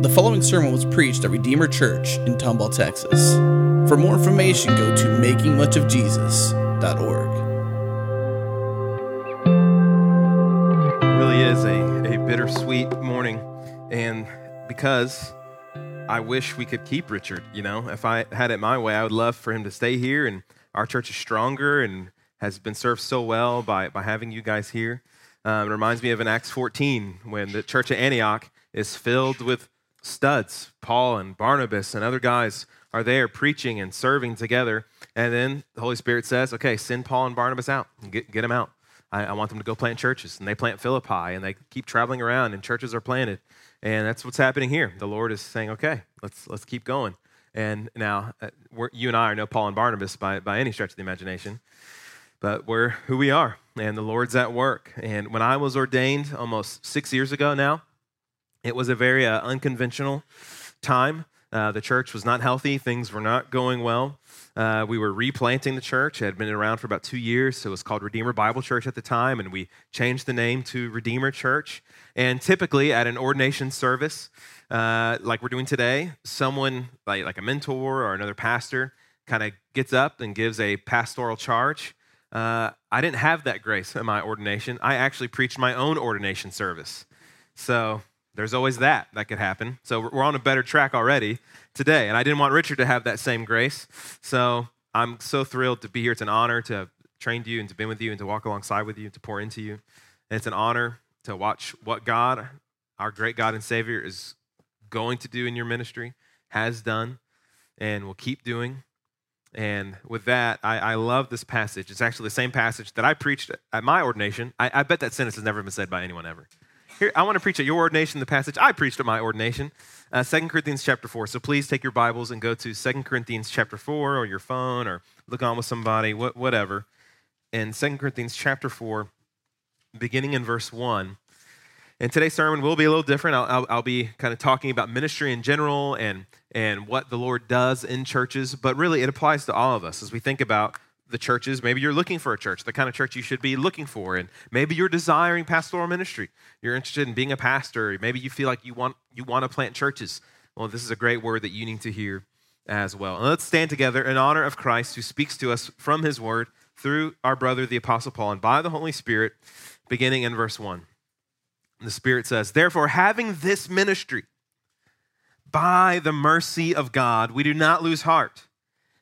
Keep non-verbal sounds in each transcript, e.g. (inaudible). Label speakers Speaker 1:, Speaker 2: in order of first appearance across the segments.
Speaker 1: The following sermon was preached at Redeemer Church in Tomball, Texas. For more information, go to makingmuchofjesus.org.
Speaker 2: It really is a, a bittersweet morning. And because I wish we could keep Richard, you know, if I had it my way, I would love for him to stay here. And our church is stronger and has been served so well by, by having you guys here. Um, it reminds me of in Acts 14 when the church at Antioch is filled with studs. Paul and Barnabas and other guys are there preaching and serving together. And then the Holy Spirit says, okay, send Paul and Barnabas out, get, get them out. I, I want them to go plant churches. And they plant Philippi and they keep traveling around and churches are planted. And that's what's happening here. The Lord is saying, okay, let's, let's keep going. And now, uh, you and I are no Paul and Barnabas by, by any stretch of the imagination, but we're who we are, and the Lord's at work. And when I was ordained almost six years ago now, it was a very uh, unconventional time. Uh, the church was not healthy, things were not going well. Uh, we were replanting the church. It had been around for about two years, so it was called Redeemer Bible Church at the time, and we changed the name to Redeemer Church. And typically, at an ordination service, uh, like we're doing today, someone, like, like a mentor or another pastor, kind of gets up and gives a pastoral charge. Uh, I didn't have that grace in my ordination. I actually preached my own ordination service. So there's always that that could happen. So we're on a better track already today. And I didn't want Richard to have that same grace. So I'm so thrilled to be here. It's an honor to have trained you and to be with you and to walk alongside with you, and to pour into you. And it's an honor to watch what God, our great God and Savior, is going to do in your ministry, has done, and will keep doing. And with that, I, I, love this passage. It's actually the same passage that I preached at my ordination. I, I bet that sentence has never been said by anyone ever. Here, I want to preach at your ordination the passage I preached at my ordination, uh, 2 Corinthians chapter 4. So please take your Bibles and go to 2 Corinthians chapter 4 or your phone or look on with somebody, wh- whatever. In 2 Corinthians chapter 4, beginning in verse 1. And today's sermon will be a little different. I'll, I'll, I'll, be kind of talking about ministry in general and, and what the Lord does in churches, but really it applies to all of us as we think about the churches. Maybe you're looking for a church, the kind of church you should be looking for. And maybe you're desiring pastoral ministry. You're interested in being a pastor. Maybe you feel like you want, you want to plant churches. Well, this is a great word that you need to hear as well. And let's stand together in honor of Christ who speaks to us from his word through our brother, the Apostle Paul, and by the Holy Spirit, beginning in verse 1. the Spirit says, Therefore, having this ministry, by the mercy of God, we do not lose heart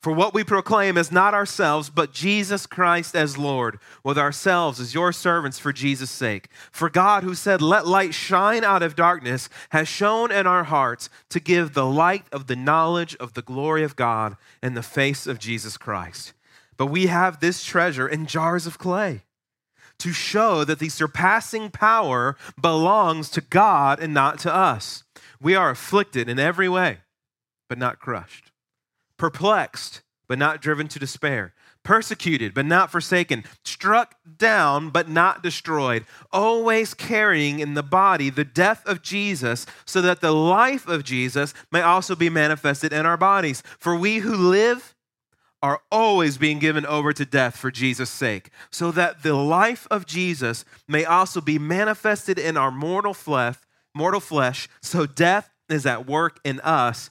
Speaker 2: For what we proclaim is not ourselves, but Jesus Christ as Lord, with ourselves as your servants for Jesus' sake. For God, who said, Let light shine out of darkness, has shone in our hearts to give the light of the knowledge of the glory of God in the face of Jesus Christ. But we have this treasure in jars of clay to show that the surpassing power belongs to God and not to us. We are afflicted in every way, but not crushed perplexed, but not driven to despair, persecuted, but not forsaken, struck down, but not destroyed, always carrying in the body the death of Jesus, so that the life of Jesus may also be manifested in our bodies. For we who live, are always being given over to death for Jesus' sake, so that the life of Jesus may also be manifested in our mortal flesh, mortal flesh, so death is at work in us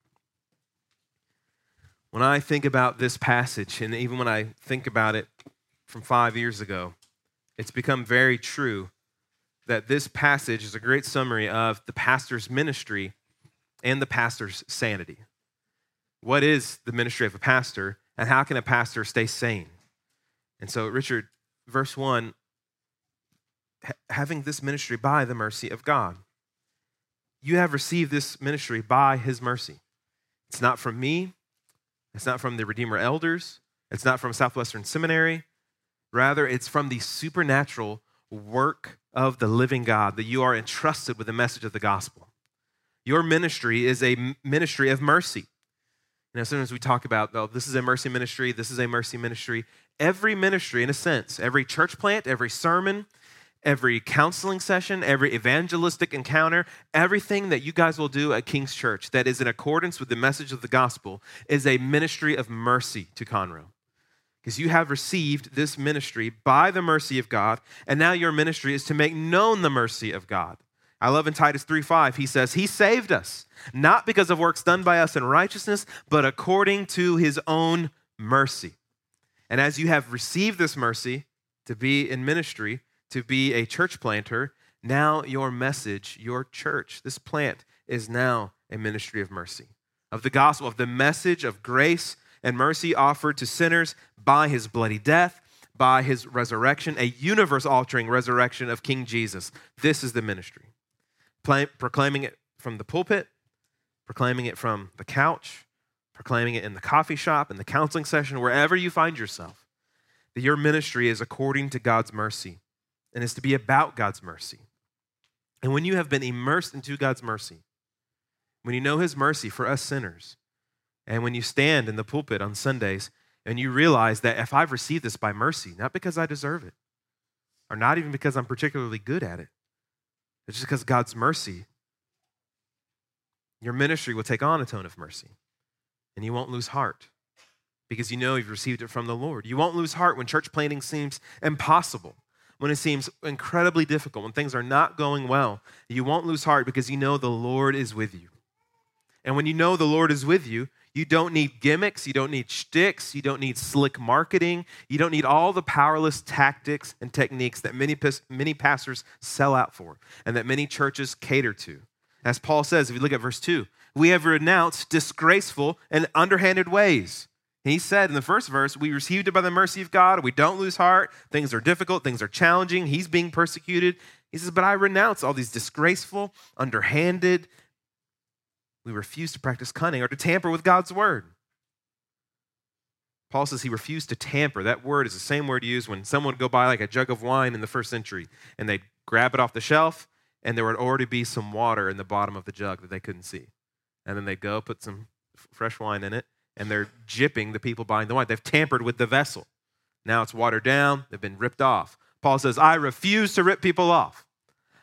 Speaker 2: When I think about this passage, and even when I think about it from five years ago, it's become very true that this passage is a great summary of the pastor's ministry and the pastor's sanity. What is the ministry of a pastor, and how can a pastor stay sane? And so, Richard, verse 1 having this ministry by the mercy of God. You have received this ministry by his mercy. It's not from me, it's not from the Redeemer elders, it's not from Southwestern Seminary. Rather, it's from the supernatural work of the living God that you are entrusted with the message of the gospel. Your ministry is a ministry of mercy. You know, sometimes we talk about, oh, this is a mercy ministry, this is a mercy ministry. Every ministry, in a sense, every church plant, every sermon, every counseling session, every evangelistic encounter, everything that you guys will do at King's Church that is in accordance with the message of the gospel is a ministry of mercy to Conroe. Because you have received this ministry by the mercy of God, and now your ministry is to make known the mercy of God. I love in Titus 3:5, he says, He saved us, not because of works done by us in righteousness, but according to his own mercy. And as you have received this mercy to be in ministry, to be a church planter, now your message, your church, this plant is now a ministry of mercy, of the gospel, of the message of grace and mercy offered to sinners by his bloody death, by his resurrection, a universe altering resurrection of King Jesus. This is the ministry. proclaiming it from the pulpit, proclaiming it from the couch, proclaiming it in the coffee shop, in the counseling session, wherever you find yourself, that your ministry is according to God's mercy and is to be about God's mercy. And when you have been immersed into God's mercy, when you know His mercy for us sinners, and when you stand in the pulpit on Sundays and you realize that if I've received this by mercy, not because I deserve it, or not even because I'm particularly good at it, it's just because God's mercy, your ministry will take on a tone of mercy and you won't lose heart because you know you've received it from the Lord. You won't lose heart when church planting seems impossible when it seems incredibly difficult, when things are not going well, you won't lose heart because you know the Lord is with you. And when you know the Lord is with you, you don't need gimmicks, you don't need shticks, you don't need slick marketing, you don't need all the powerless tactics and techniques that many, many pastors sell out for and that many churches cater to. As Paul says, if you look at verse 2, we have renounced disgraceful and underhanded ways. He said in the first verse, We received it by the mercy of God. We don't lose heart. Things are difficult. Things are challenging. He's being persecuted. He says, But I renounce all these disgraceful, underhanded. We refuse to practice cunning or to tamper with God's word. Paul says he refused to tamper. That word is the same word used when someone would go buy like a jug of wine in the first century and they'd grab it off the shelf and there would already be some water in the bottom of the jug that they couldn't see. And then they'd go put some fresh wine in it and they're jipping the people buying the wine. They've tampered with the vessel. Now it's watered down, they've been ripped off. Paul says, I refuse to rip people off.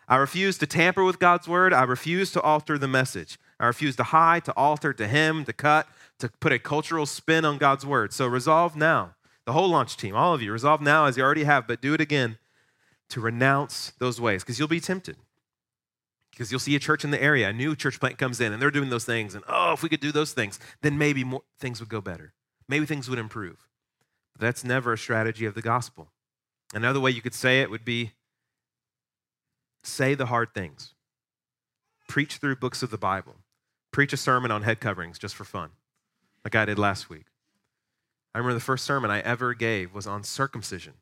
Speaker 2: I refuse to tamper with God's word. I refuse to alter the message. I refuse to hide, to alter, to hem, to cut, to put a cultural spin on God's word. So resolve now, the whole launch team, all of you, resolve now as you already have, but do it again to renounce those ways because you'll be tempted. Because you'll see a church in the area, a new church plant comes in, and they're doing those things. And oh, if we could do those things, then maybe more, things would go better. Maybe things would improve. But that's never a strategy of the gospel. Another way you could say it would be say the hard things, preach through books of the Bible, preach a sermon on head coverings just for fun, like I did last week. I remember the first sermon I ever gave was on circumcision.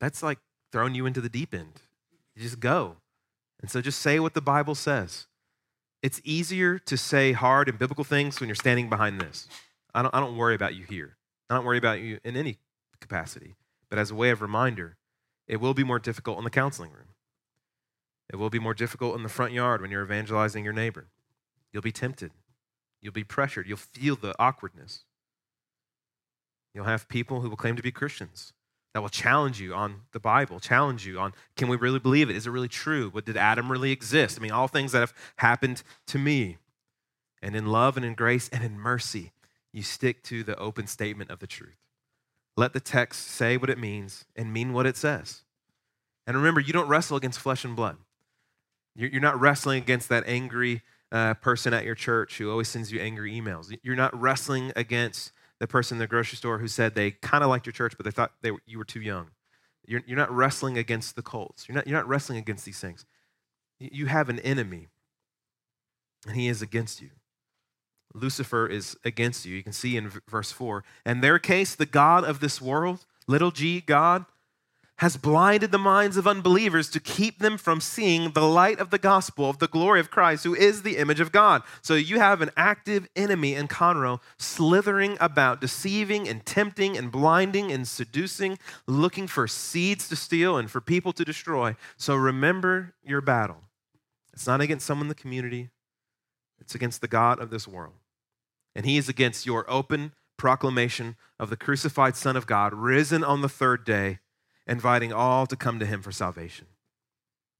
Speaker 2: That's like throwing you into the deep end. You just go. And so just say what the Bible says. It's easier to say hard and biblical things when you're standing behind this. I don't, I don't worry about you here. I don't worry about you in any capacity. But as a way of reminder, it will be more difficult in the counseling room. It will be more difficult in the front yard when you're evangelizing your neighbor. You'll be tempted. You'll be pressured. You'll feel the awkwardness. You'll have people who will claim to be Christians that will challenge you on the Bible, challenge you on can we really believe it? Is it really true? What did Adam really exist? I mean, all things that have happened to me. And in love and in grace and in mercy, you stick to the open statement of the truth. Let the text say what it means and mean what it says. And remember, you don't wrestle against flesh and blood. You're not wrestling against that angry uh, person at your church who always sends you angry emails. You're not wrestling against the person in the grocery store who said they kind of liked your church, but they thought they were, you were too young. You're, you're not wrestling against the cults. You're not, you're not wrestling against these things. You have an enemy, and he is against you. Lucifer is against you. You can see in verse 4. In their case, the God of this world, little g, God, has blinded the minds of unbelievers to keep them from seeing the light of the gospel of the glory of Christ, who is the image of God. So you have an active enemy in Conroe slithering about, deceiving and tempting and blinding and seducing, looking for seeds to steal and for people to destroy. So remember your battle. It's not against someone in the community, it's against the God of this world. And he is against your open proclamation of the crucified Son of God, risen on the third day inviting all to come to him for salvation.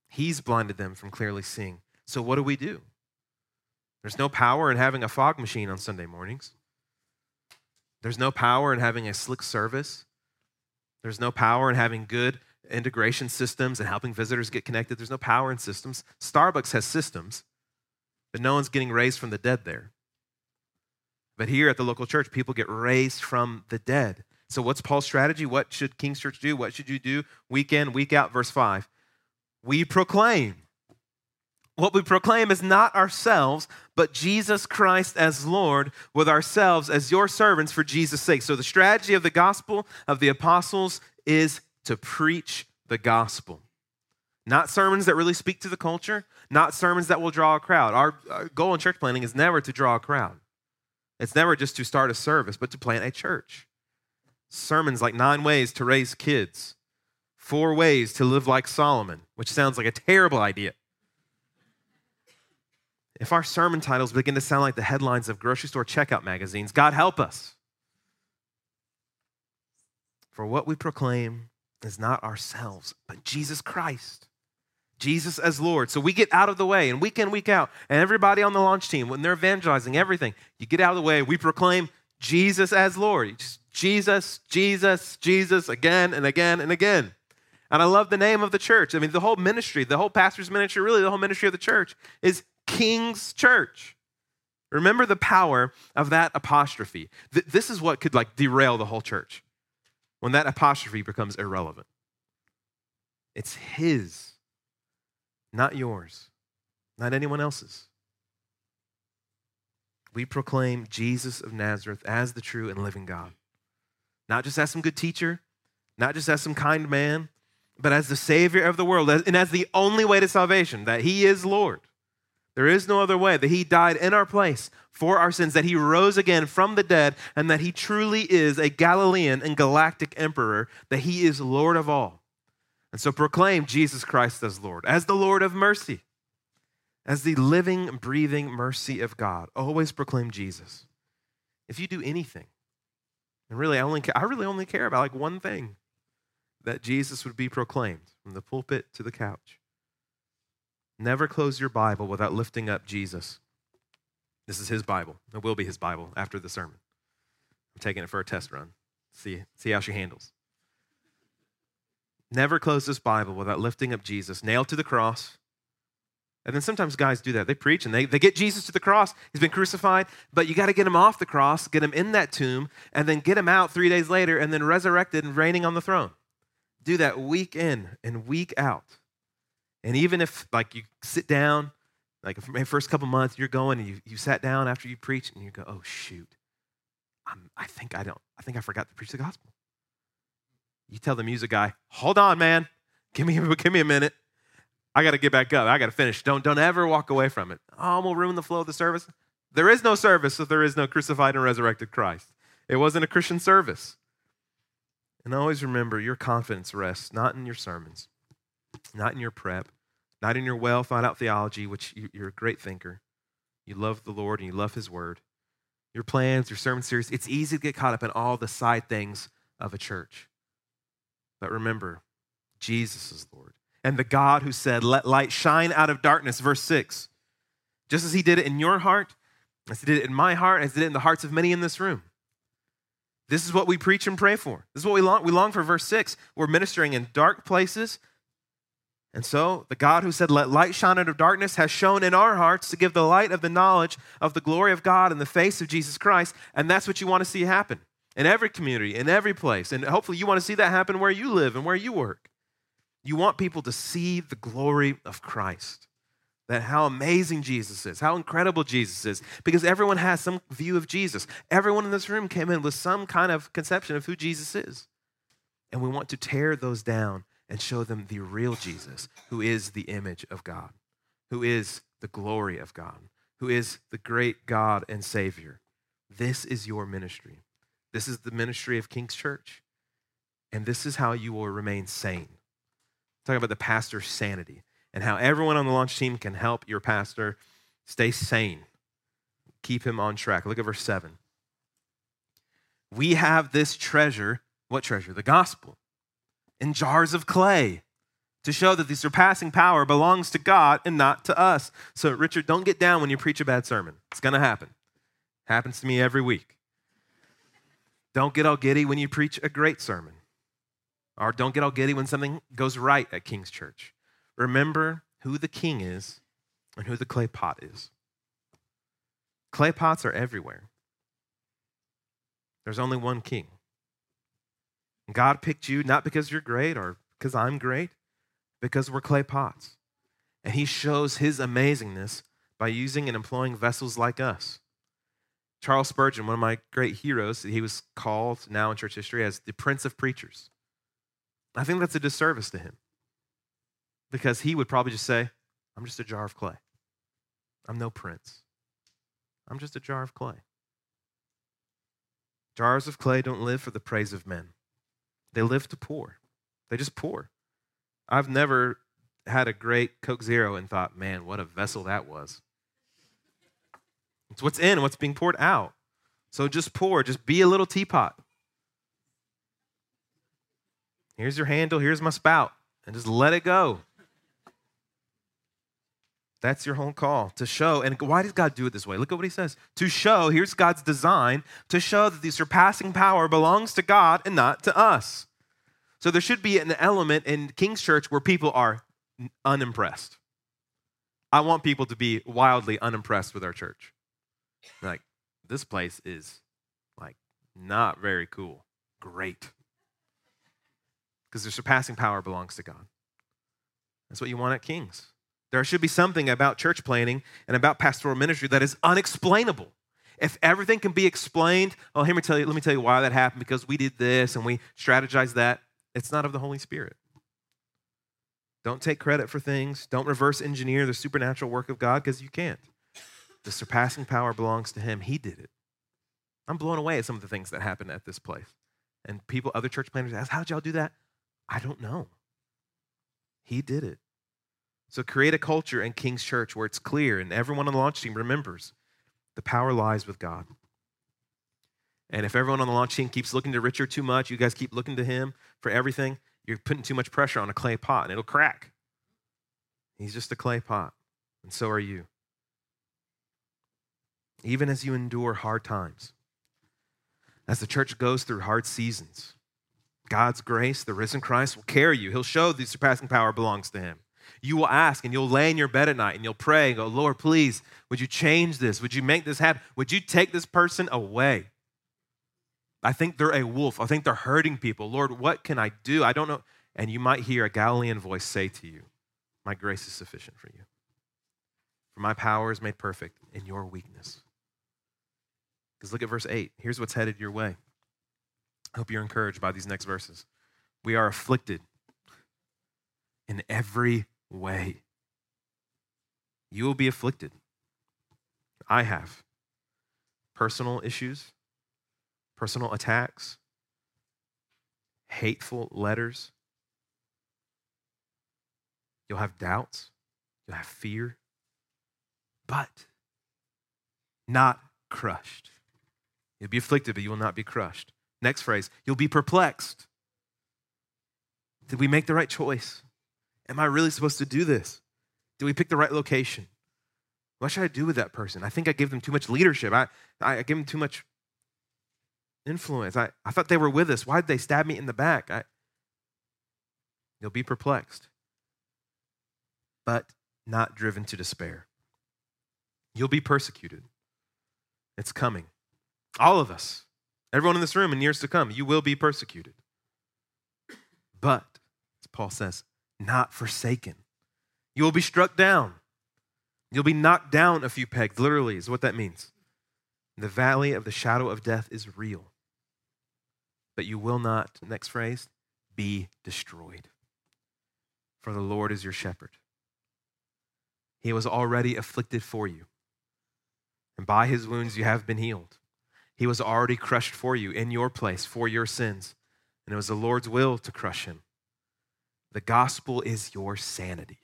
Speaker 2: He's blinded them from clearly seeing. So, what do we do? There's no power in having a fog machine on Sunday mornings. There's no power in having a slick service. There's no power in having good integration systems and helping visitors get connected. There's no power in systems. Starbucks has systems, but no one's getting raised from the dead there. But here at the local church, people get raised from the dead. So, what's Paul's strategy? What should King's Church do? What should you do week in, week out? Verse 5. We proclaim. What we proclaim is not ourselves, but Jesus Christ as Lord, with ourselves as your servants for Jesus' sake. So, the strategy of the gospel of the apostles is to preach the gospel. Not sermons that really speak to the culture, not sermons that will draw a crowd. Our, our goal in church planting is never to draw a crowd. It's never just to start a service, but to plant a church sermons like Nine Ways to Raise Kids, Four Ways to Live Like Solomon, which sounds like a terrible idea. If our sermon titles begin to sound like the headlines of grocery store checkout magazines, God help us. For what we proclaim is not ourselves, but Jesus Christ. Jesus as Lord. So we get out of the way, and week in, week out, and everybody on the launch team, when they're evangelizing everything, you get out of the way. We proclaim Jesus as Lord. Jesus, Jesus, Jesus again and again and again. And I love the name of the church. I mean, the whole ministry, the whole pastor's ministry, really the whole ministry of the church is King's Church. Remember the power of that apostrophe. This is what could like derail the whole church when that apostrophe becomes irrelevant. It's his, not yours, not anyone else's. We proclaim Jesus of Nazareth as the true and living God not just as some good teacher, not just as some kind man, but as the Savior of the world and as the only way to salvation, that He is Lord. There is no other way, that He died in our place for our sins, that He rose again from the dead, and that He truly is a Galilean and galactic emperor, that He is Lord of all. And so proclaim Jesus Christ as Lord, as the Lord of mercy, as the living, breathing mercy of God. Always proclaim Jesus. If you do anything, and really, I, only, I really only care about like one thing that Jesus would be proclaimed from the pulpit to the couch. Never close your Bible without lifting up Jesus. This is his Bible. It will be his Bible after the sermon. I'm taking it for a test run. See, see how she handles. Never close this Bible without lifting up Jesus, nailed to the cross, and then sometimes guys do that. They preach and they, they get Jesus to the cross. He's been crucified, but you got to get him off the cross, get him in that tomb, and then get him out three days later and then resurrected and reigning on the throne. Do that week in and week out. And even if, like, you sit down, like, the first couple months, you're going and you, you sat down after you preach and you go, oh, shoot, I'm, I think I don't, I think I forgot to preach the gospel. You tell the music guy, hold on, man. Give me, (laughs) give me a minute. I got to get back up. I got to finish. Don't, don't ever walk away from it. Oh, we'll ruin the flow of the service. There is no service if there is no crucified and resurrected Christ. It wasn't a Christian service. And always remember your confidence rests not in your sermons, not in your prep, not in your well thought out theology, which you're a great thinker. You love the Lord and you love His Word. Your plans, your sermon series, it's easy to get caught up in all the side things of a church. But remember, Jesus is Lord and the God who said, Let light shine out of darkness, verse 6. Just as he did it in your heart, as He did it in my heart, as He did it in the hearts of many in this room. This is what we preach and pray for. This is what we long, we long for. Verse 6 we're ministering in dark places. And so, the God who said, Let light shine out of darkness, has shown in our hearts to give the light of the knowledge of the glory of God in the face of Jesus Christ. And that's what you want to see happen in every community, in every place. And hopefully, you want to see that happen where you live and where you work. You want people to see the glory of Christ that how amazing Jesus is, how incredible Jesus is, because everyone has some view of Jesus. Everyone in this room came in with some kind of conception of who Jesus is. And we want to tear those down and show them the real Jesus, who is the image of God, who is the glory of God, who is the great God and Savior. This is your ministry. This is the ministry of King's Church. And this is how you will remain sane. Talking about the pastor's sanity and how everyone on the launch team can help your pastor stay sane, keep him on track. Look at verse 7. We have this treasure, what treasure? The gospel, in jars of clay to show that the surpassing power belongs to God and not to us. So, Richard, don't get down when you preach a bad sermon. It's going to happen. Happens to me every week. Don't get all giddy when you preach a great sermon. Or don't get all giddy when something goes right at King's Church. Remember who the king is and who the clay pot is. Clay pots are everywhere. There's only one king. God picked you not because you're great or because I'm great, because we're clay pots. And he shows his amazingness by using and employing vessels like us. Charles Spurgeon, one of my great heroes, he was called now in church history as the Prince of Preachers. I think that's a disservice to him because he would probably just say, I'm just a jar of clay. I'm no prince. I'm just a jar of clay. Jars of clay don't live for the praise of men, they live to pour. They just pour. I've never had a great Coke Zero and thought, man, what a vessel that was. It's what's in, what's being poured out. So just pour, just be a little teapot. Here's your handle, here's my spout, and just let it go. That's your whole call to show. And why does God do it this way? Look at what he says. To show, here's God's design, to show that the surpassing power belongs to God and not to us. So there should be an element in King's Church where people are unimpressed. I want people to be wildly unimpressed with our church. Like, this place is like not very cool. Great. Because the surpassing power belongs to God. That's what you want at King's. There should be something about church planting and about pastoral ministry that is unexplainable. If everything can be explained, oh, let me tell you, let me tell you why that happened because we did this and we strategized that. It's not of the Holy Spirit. Don't take credit for things. Don't reverse engineer the supernatural work of God because you can't. The surpassing power belongs to Him. He did it. I'm blown away at some of the things that happened at this place. And people, other church planters ask, How'd y'all do that? I don't know. He did it. So create a culture in King's Church where it's clear and everyone on the launch team remembers the power lies with God. And if everyone on the launch team keeps looking to Richard too much, you guys keep looking to him for everything, you're putting too much pressure on a clay pot and it'll crack. He's just a clay pot, and so are you. Even as you endure hard times, as the church goes through hard seasons, God's grace, the risen Christ, will carry you. He'll show the surpassing power belongs to him. You will ask and you'll lay in your bed at night and you'll pray and go, Lord, please, would you change this? Would you make this happen? Would you take this person away? I think they're a wolf. I think they're hurting people. Lord, what can I do? I don't know. And you might hear a Galilean voice say to you, My grace is sufficient for you. For my power is made perfect in your weakness. Because look at verse 8. Here's what's headed your way. I hope you're encouraged by these next verses. We are afflicted in every way. You will be afflicted. I have personal issues, personal attacks, hateful letters. You'll have doubts, you'll have fear, but not crushed. You'll be afflicted, but you will not be crushed. Next phrase, you'll be perplexed. Did we make the right choice? Am I really supposed to do this? Do we pick the right location? What should I do with that person? I think I give them too much leadership. I, I give them too much influence. I, I thought they were with us. Why did they stab me in the back? I, you'll be perplexed, but not driven to despair. You'll be persecuted. It's coming. All of us, everyone in this room in years to come, you will be persecuted. But, as Paul says, not forsaken. You will be struck down. You'll be knocked down a few pegs, literally, is what that means. The valley of the shadow of death is real. But you will not, next phrase, be destroyed. For the Lord is your shepherd. He was already afflicted for you, and by his wounds you have been healed. He was already crushed for you in your place for your sins, and it was the Lord's will to crush him. The gospel is your sanity.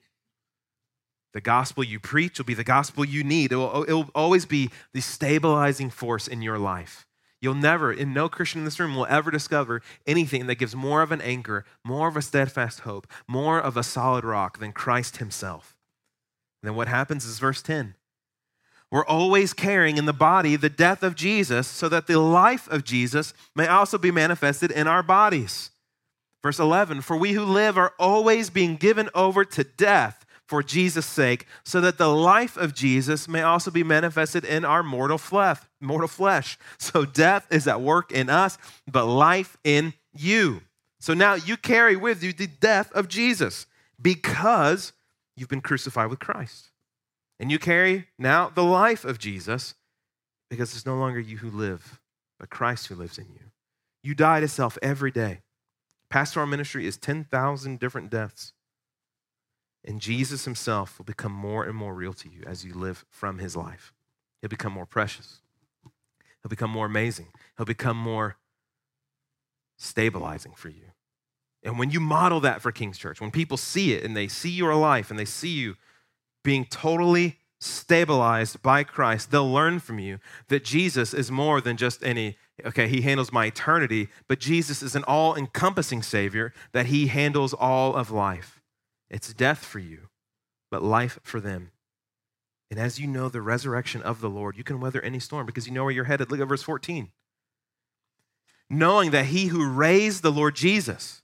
Speaker 2: The gospel you preach will be the gospel you need. It will, it will always be the stabilizing force in your life. You'll never, in no Christian in this room will ever discover anything that gives more of an anchor, more of a steadfast hope, more of a solid rock than Christ Himself. And then what happens is verse 10. We're always carrying in the body the death of Jesus so that the life of Jesus may also be manifested in our bodies. Verse 11 For we who live are always being given over to death for Jesus' sake, so that the life of Jesus may also be manifested in our mortal flesh. Mortal flesh. So death is at work in us, but life in you. So now you carry with you the death of Jesus because you've been crucified with Christ. And you carry now the life of Jesus because it's no longer you who live, but Christ who lives in you. You die to self every day. Pastoral ministry is 10,000 different deaths. And Jesus himself will become more and more real to you as you live from his life. He'll become more precious. He'll become more amazing. He'll become more stabilizing for you. And when you model that for King's Church, when people see it and they see your life and they see you being totally stabilized by Christ, they'll learn from you that Jesus is more than just any, okay, he handles my eternity, but Jesus is an all encompassing Savior that he handles all of life. It's death for you, but life for them. And as you know the resurrection of the Lord, you can weather any storm because you know where you're headed. Look at verse 14. Knowing that he who raised the Lord Jesus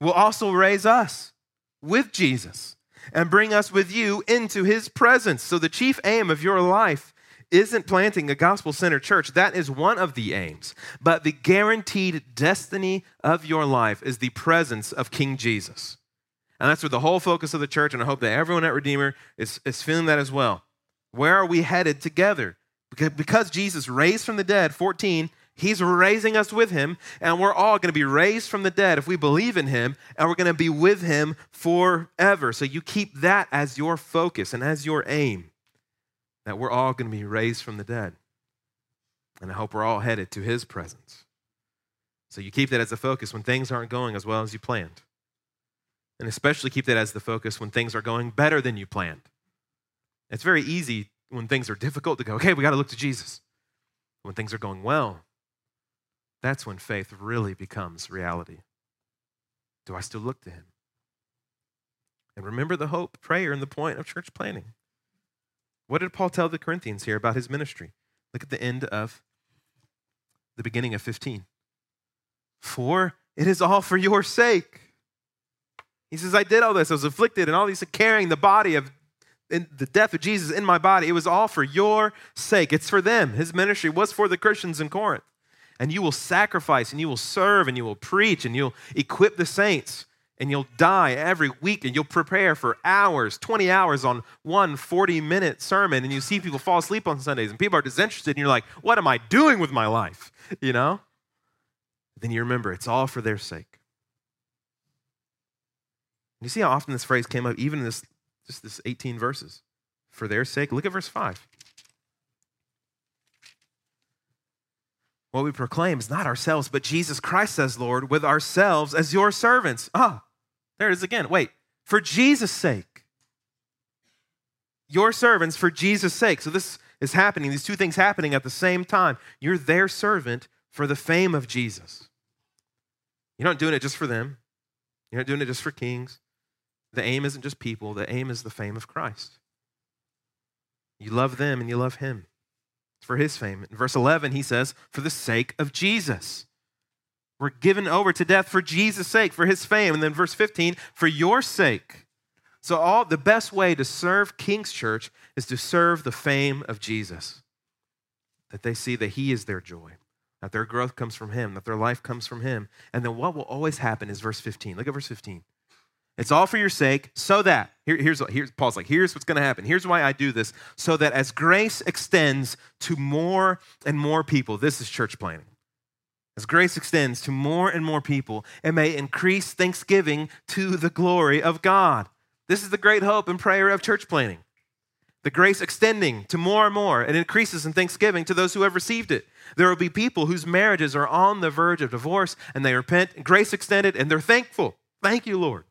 Speaker 2: will also raise us with Jesus and bring us with you into his presence. So, the chief aim of your life isn't planting a gospel centered church. That is one of the aims. But the guaranteed destiny of your life is the presence of King Jesus. And that's where the whole focus of the church, and I hope that everyone at Redeemer is, is feeling that as well. Where are we headed together? Because Jesus raised from the dead, 14, He's raising us with Him, and we're all going to be raised from the dead if we believe in Him, and we're going to be with Him forever. So you keep that as your focus and as your aim, that we're all going to be raised from the dead. And I hope we're all headed to His presence. So you keep that as a focus when things aren't going as well as you planned. And especially keep that as the focus when things are going better than you planned. It's very easy when things are difficult to go, okay, we got to look to Jesus. When things are going well, that's when faith really becomes reality. Do I still look to Him? And remember the hope, prayer, and the point of church planting. What did Paul tell the Corinthians here about his ministry? Look at the end of the beginning of 15. For it is all for your sake he says, I did all this. I was afflicted and all these, carrying the body of the death of Jesus in my body. It was all for your sake. It's for them. His ministry was for the Christians in Corinth. And you will sacrifice and you will serve and you will preach and you'll equip the saints and you'll die every week and you'll prepare for hours, 20 hours on one 40 minute sermon. And you see people fall asleep on Sundays and people are disinterested and you're like, what am I doing with my life? (laughs) You know? Then you remember it's all for their sake. You see how often this phrase came up, even in this just this 18 verses. For their sake, look at verse 5. What we proclaim is not ourselves, but Jesus Christ says, Lord, with ourselves as your servants. Ah, there it is again. Wait, for Jesus' sake. Your servants for Jesus' sake. So this is happening, these two things happening at the same time. You're their servant for the fame of Jesus. You're not doing it just for them. You're not doing it just for kings. The aim isn't just people, the aim is the fame of Christ. You love them and you love him. For his fame. In verse 11, he says, For the sake of Jesus. We're given over to death for Jesus' sake, for his fame. And then verse 15, for your sake. So all the best way to serve King's Church is to serve the fame of Jesus. That they see that he is their joy, that their growth comes from him, that their life comes from him. And then what will always happen is verse 15. Look at verse 15. It's all for your sake, so that, here, here's, here's Paul's like, here's what's going to happen. Here's why I do this, so that as grace extends to more and more people, this is church planting. As grace extends to more and more people, it may increase thanksgiving to the glory of God. This is the great hope and prayer of church planting. The grace extending to more and more, and increases in thanksgiving to those who have received it. There will be people whose marriages are on the verge of divorce, and they repent, grace extended, and they're thankful. Thank you, Lord.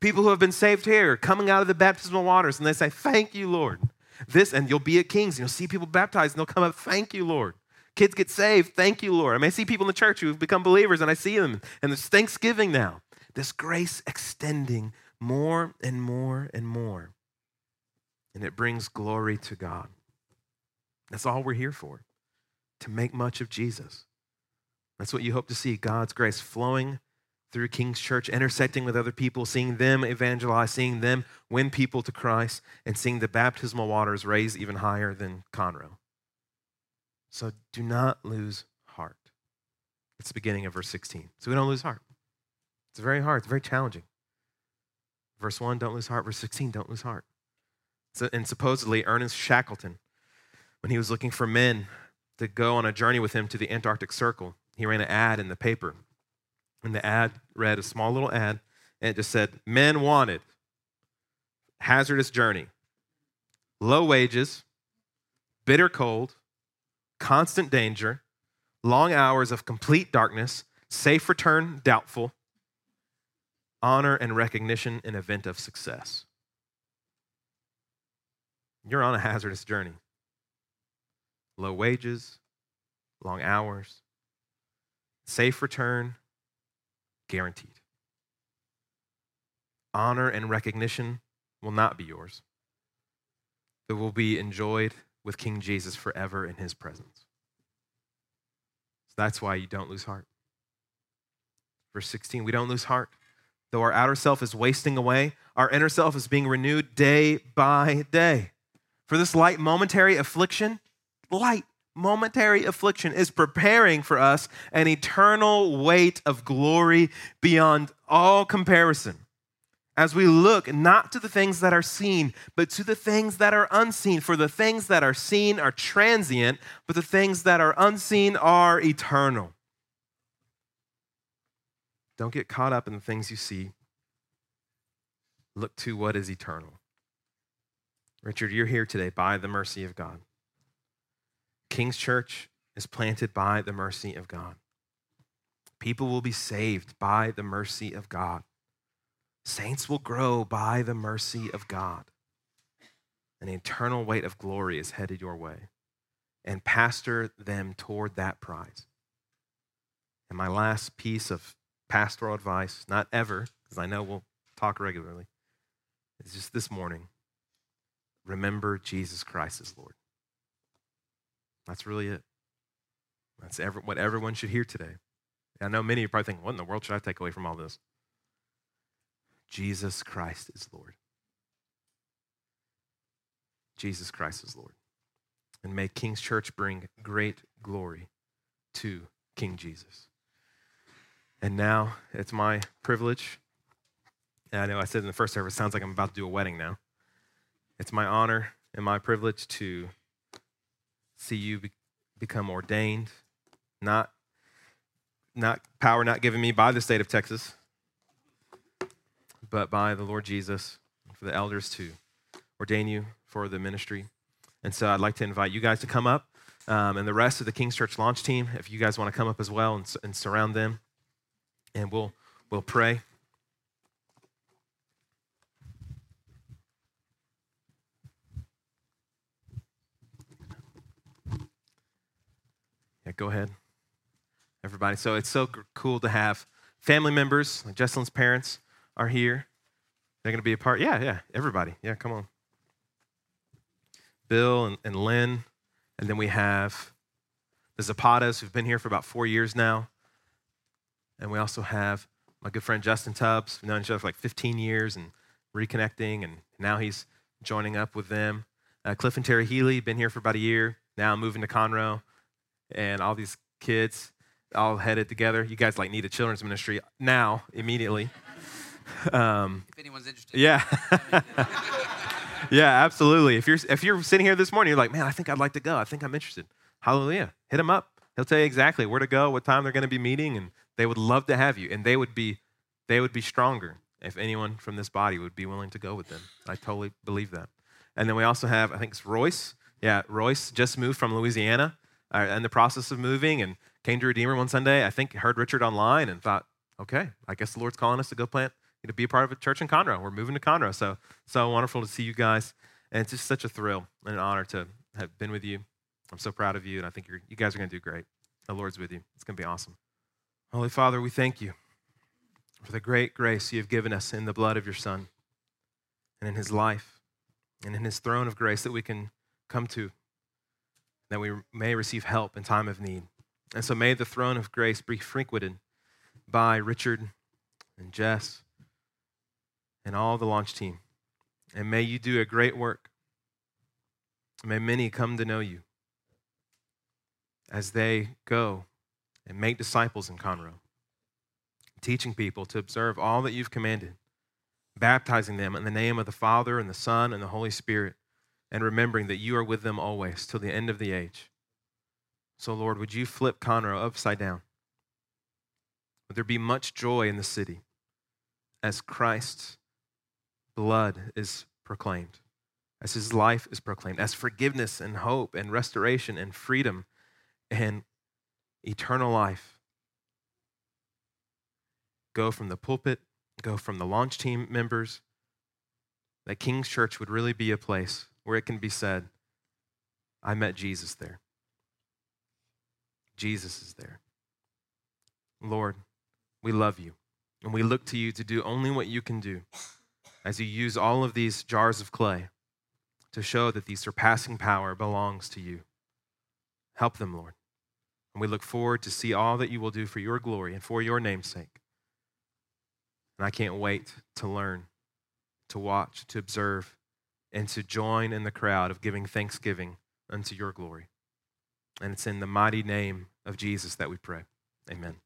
Speaker 2: People who have been saved here, coming out of the baptismal waters, and they say, Thank you, Lord. This, and you'll be at Kings, and you'll see people baptized, and they'll come up, Thank you, Lord. Kids get saved, thank you, Lord. I mean, I see people in the church who've become believers, and I see them, and there's Thanksgiving now. This grace extending more and more and more. And it brings glory to God. That's all we're here for, to make much of Jesus. That's what you hope to see God's grace flowing through King's Church, intersecting with other people, seeing them evangelize, seeing them win people to Christ, and seeing the baptismal waters raise even higher than Conroe. So do not lose heart. It's the beginning of verse 16. So we don't lose heart. It's very hard, it's very challenging. Verse 1, don't lose heart. Verse 16, don't lose heart. So, and supposedly, Ernest Shackleton, when he was looking for men to go on a journey with him to the Antarctic Circle, he ran an ad in the paper and the ad read a small little ad, and it just said, Men wanted, hazardous journey, low wages, bitter cold, constant danger, long hours of complete darkness, safe return doubtful, honor and recognition in event of success. You're on a hazardous journey. Low wages, long hours, safe return, guaranteed. Honor and recognition will not be yours, but will be enjoyed with King Jesus forever in his presence. So that's why you don't lose heart. Verse 16, we don't lose heart. Though our outer self is wasting away, our inner self is being renewed day by day. For this light momentary affliction, light momentary affliction is preparing for us an eternal weight of glory beyond all comparison. As we look not to the things that are seen, but to the things that are unseen. For the things that are seen are transient, but the things that are unseen are eternal. Don't get caught up in the things you see. Look to what is eternal. Richard, you're here today by the mercy of God. King's Church is planted by the mercy of God. People will be saved by the mercy of God. Saints will grow by the mercy of God. An eternal weight of glory is headed your way. And pastor them toward that prize. And my last piece of pastoral advice, not ever, because I know we'll talk regularly, is just this morning remember Jesus Christ as Lord. That's really it. That's every, what everyone should hear today. I know many of you probably think, what in the world should I take away from all this? Jesus Christ is Lord. Jesus Christ is Lord. And may King's Church bring great glory to King Jesus. And now it's my privilege. And I know I said in the first service, sounds like I'm about to do a wedding now. It's my honor and my privilege to see you be, become ordained, not, not power not given me by the state of Texas, but by the Lord Jesus, for the elders to ordain you for the ministry. And so I'd like to invite you guys to come up um, and the rest of the King's Church launch team, if you guys want to come up as well and, and surround them, and we'll, we'll pray. Yeah, go ahead. Everybody. So it's so cool to have family members, like Jesselyn's parents are here. They're going to be a part. Yeah, yeah, everybody. Yeah, come on. Bill and, and Lynn. And then we have the Zapatas, who've been here for about four years now. And we also have my good friend Justin Tubbs. We've known each other for like 15 years and reconnecting, and now he's joining up with them. Uh, Cliff and Terry Healy, been here for about a year, now moving to Conroe, and all these kids all headed together. You guys like need a children's ministry now, immediately. (laughs)
Speaker 3: Um, if anyone's interested.
Speaker 2: Yeah. (laughs) yeah, absolutely. If you're if you're sitting here this morning, you're like, man, I think I'd like to go. I think I'm interested. Hallelujah. Hit him up. He'll tell you exactly where to go, what time they're going to be meeting, and they would love to have you. And they would be they would be stronger if anyone from this body would be willing to go with them. I totally believe that. And then we also have, I think it's Royce. Yeah, Royce just moved from Louisiana, uh, in the process of moving, and came to Redeemer one Sunday. I think heard Richard online and thought, okay, I guess the Lord's calling us to go plant, to be a part of a church in Conroe. We're moving to Conroe, so so wonderful to see you guys, and it's just such a thrill and an honor to have been with you. I'm so proud of you, and I think you guys are going to do great. The Lord's with you. It's going to be awesome. Holy Father, we thank you for the great grace you have given us in the blood of your Son and in his life and in his throne of grace that we can come to, that we may receive help in time of need. And so may the throne of grace be frequented by Richard and Jess and all the launch team. And may you do a great work. May many come to know you as they go and make disciples in Conroe teaching people to observe all that you've commanded, baptizing them in the name of the Father and the Son and the Holy Spirit, and remembering that you are with them always till the end of the age. So, Lord, would you flip Conroe upside down? Would there be much joy in the city as Christ's blood is proclaimed, as his life is proclaimed, as forgiveness and hope and restoration and freedom and eternal life go from the pulpit, go from the launch team members, that King's Church would really be a place where it can be said, I met Jesus there. Jesus is there. Lord, we love you, and we look to you to do only what you can do as you use all of these jars of clay to show that the surpassing power belongs to you. Help them, Lord. And we look forward to see all that you will do for your glory and for your name's sake. And I can't wait to learn, to watch, to observe, and to join in the crowd of giving thanksgiving unto your glory. And it's in the mighty name of Jesus that we pray. Amen.